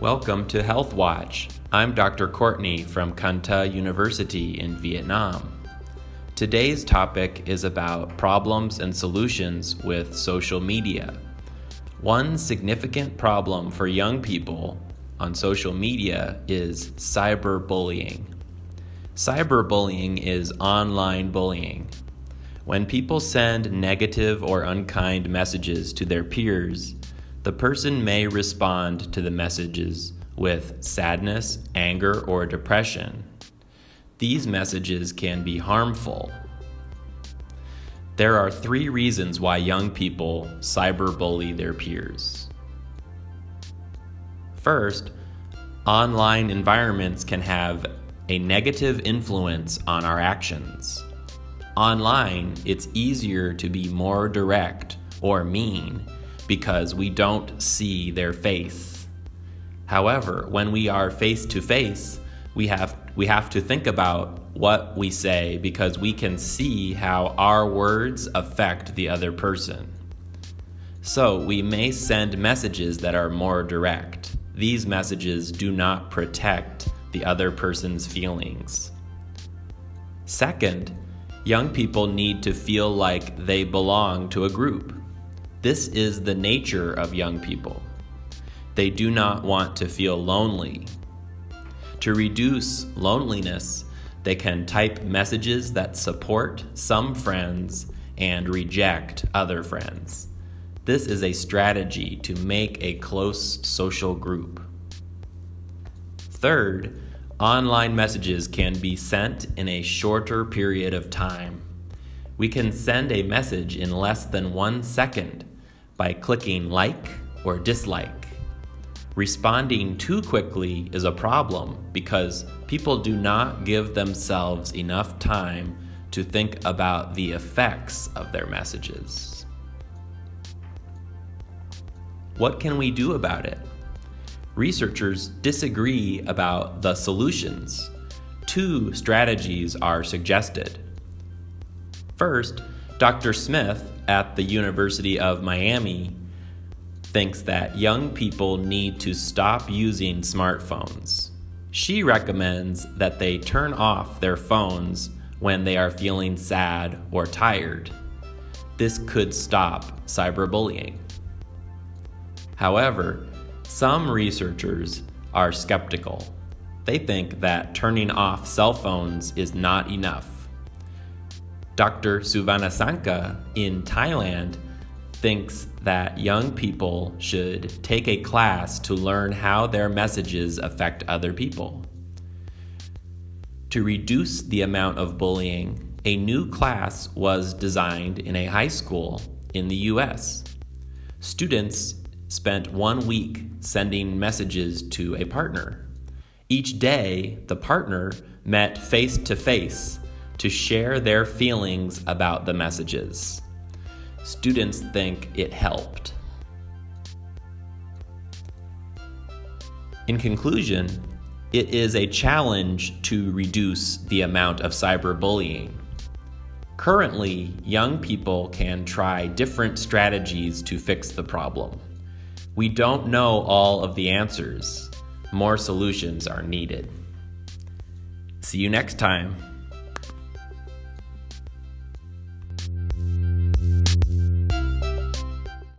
Welcome to Health Watch. I'm Dr. Courtney from Can Tho University in Vietnam. Today's topic is about problems and solutions with social media. One significant problem for young people on social media is cyberbullying. Cyberbullying is online bullying. When people send negative or unkind messages to their peers, the person may respond to the messages with sadness, anger, or depression. These messages can be harmful. There are three reasons why young people cyberbully their peers. First, online environments can have a negative influence on our actions. Online, it's easier to be more direct or mean because we don't see their face. However, when we are face to face, we have we have to think about what we say because we can see how our words affect the other person. So, we may send messages that are more direct. These messages do not protect the other person's feelings. Second, young people need to feel like they belong to a group. This is the nature of young people. They do not want to feel lonely. To reduce loneliness, they can type messages that support some friends and reject other friends. This is a strategy to make a close social group. Third, online messages can be sent in a shorter period of time. We can send a message in less than one second by clicking like or dislike. Responding too quickly is a problem because people do not give themselves enough time to think about the effects of their messages. What can we do about it? Researchers disagree about the solutions. Two strategies are suggested. First, Dr. Smith at the University of Miami thinks that young people need to stop using smartphones. She recommends that they turn off their phones when they are feeling sad or tired. This could stop cyberbullying. However, some researchers are skeptical. They think that turning off cell phones is not enough. Dr. Suvanasanka in Thailand thinks that young people should take a class to learn how their messages affect other people. To reduce the amount of bullying, a new class was designed in a high school in the US. Students spent one week sending messages to a partner. Each day, the partner met face to face to share their feelings about the messages. Students think it helped. In conclusion, it is a challenge to reduce the amount of cyberbullying. Currently, young people can try different strategies to fix the problem. We don't know all of the answers. More solutions are needed. See you next time.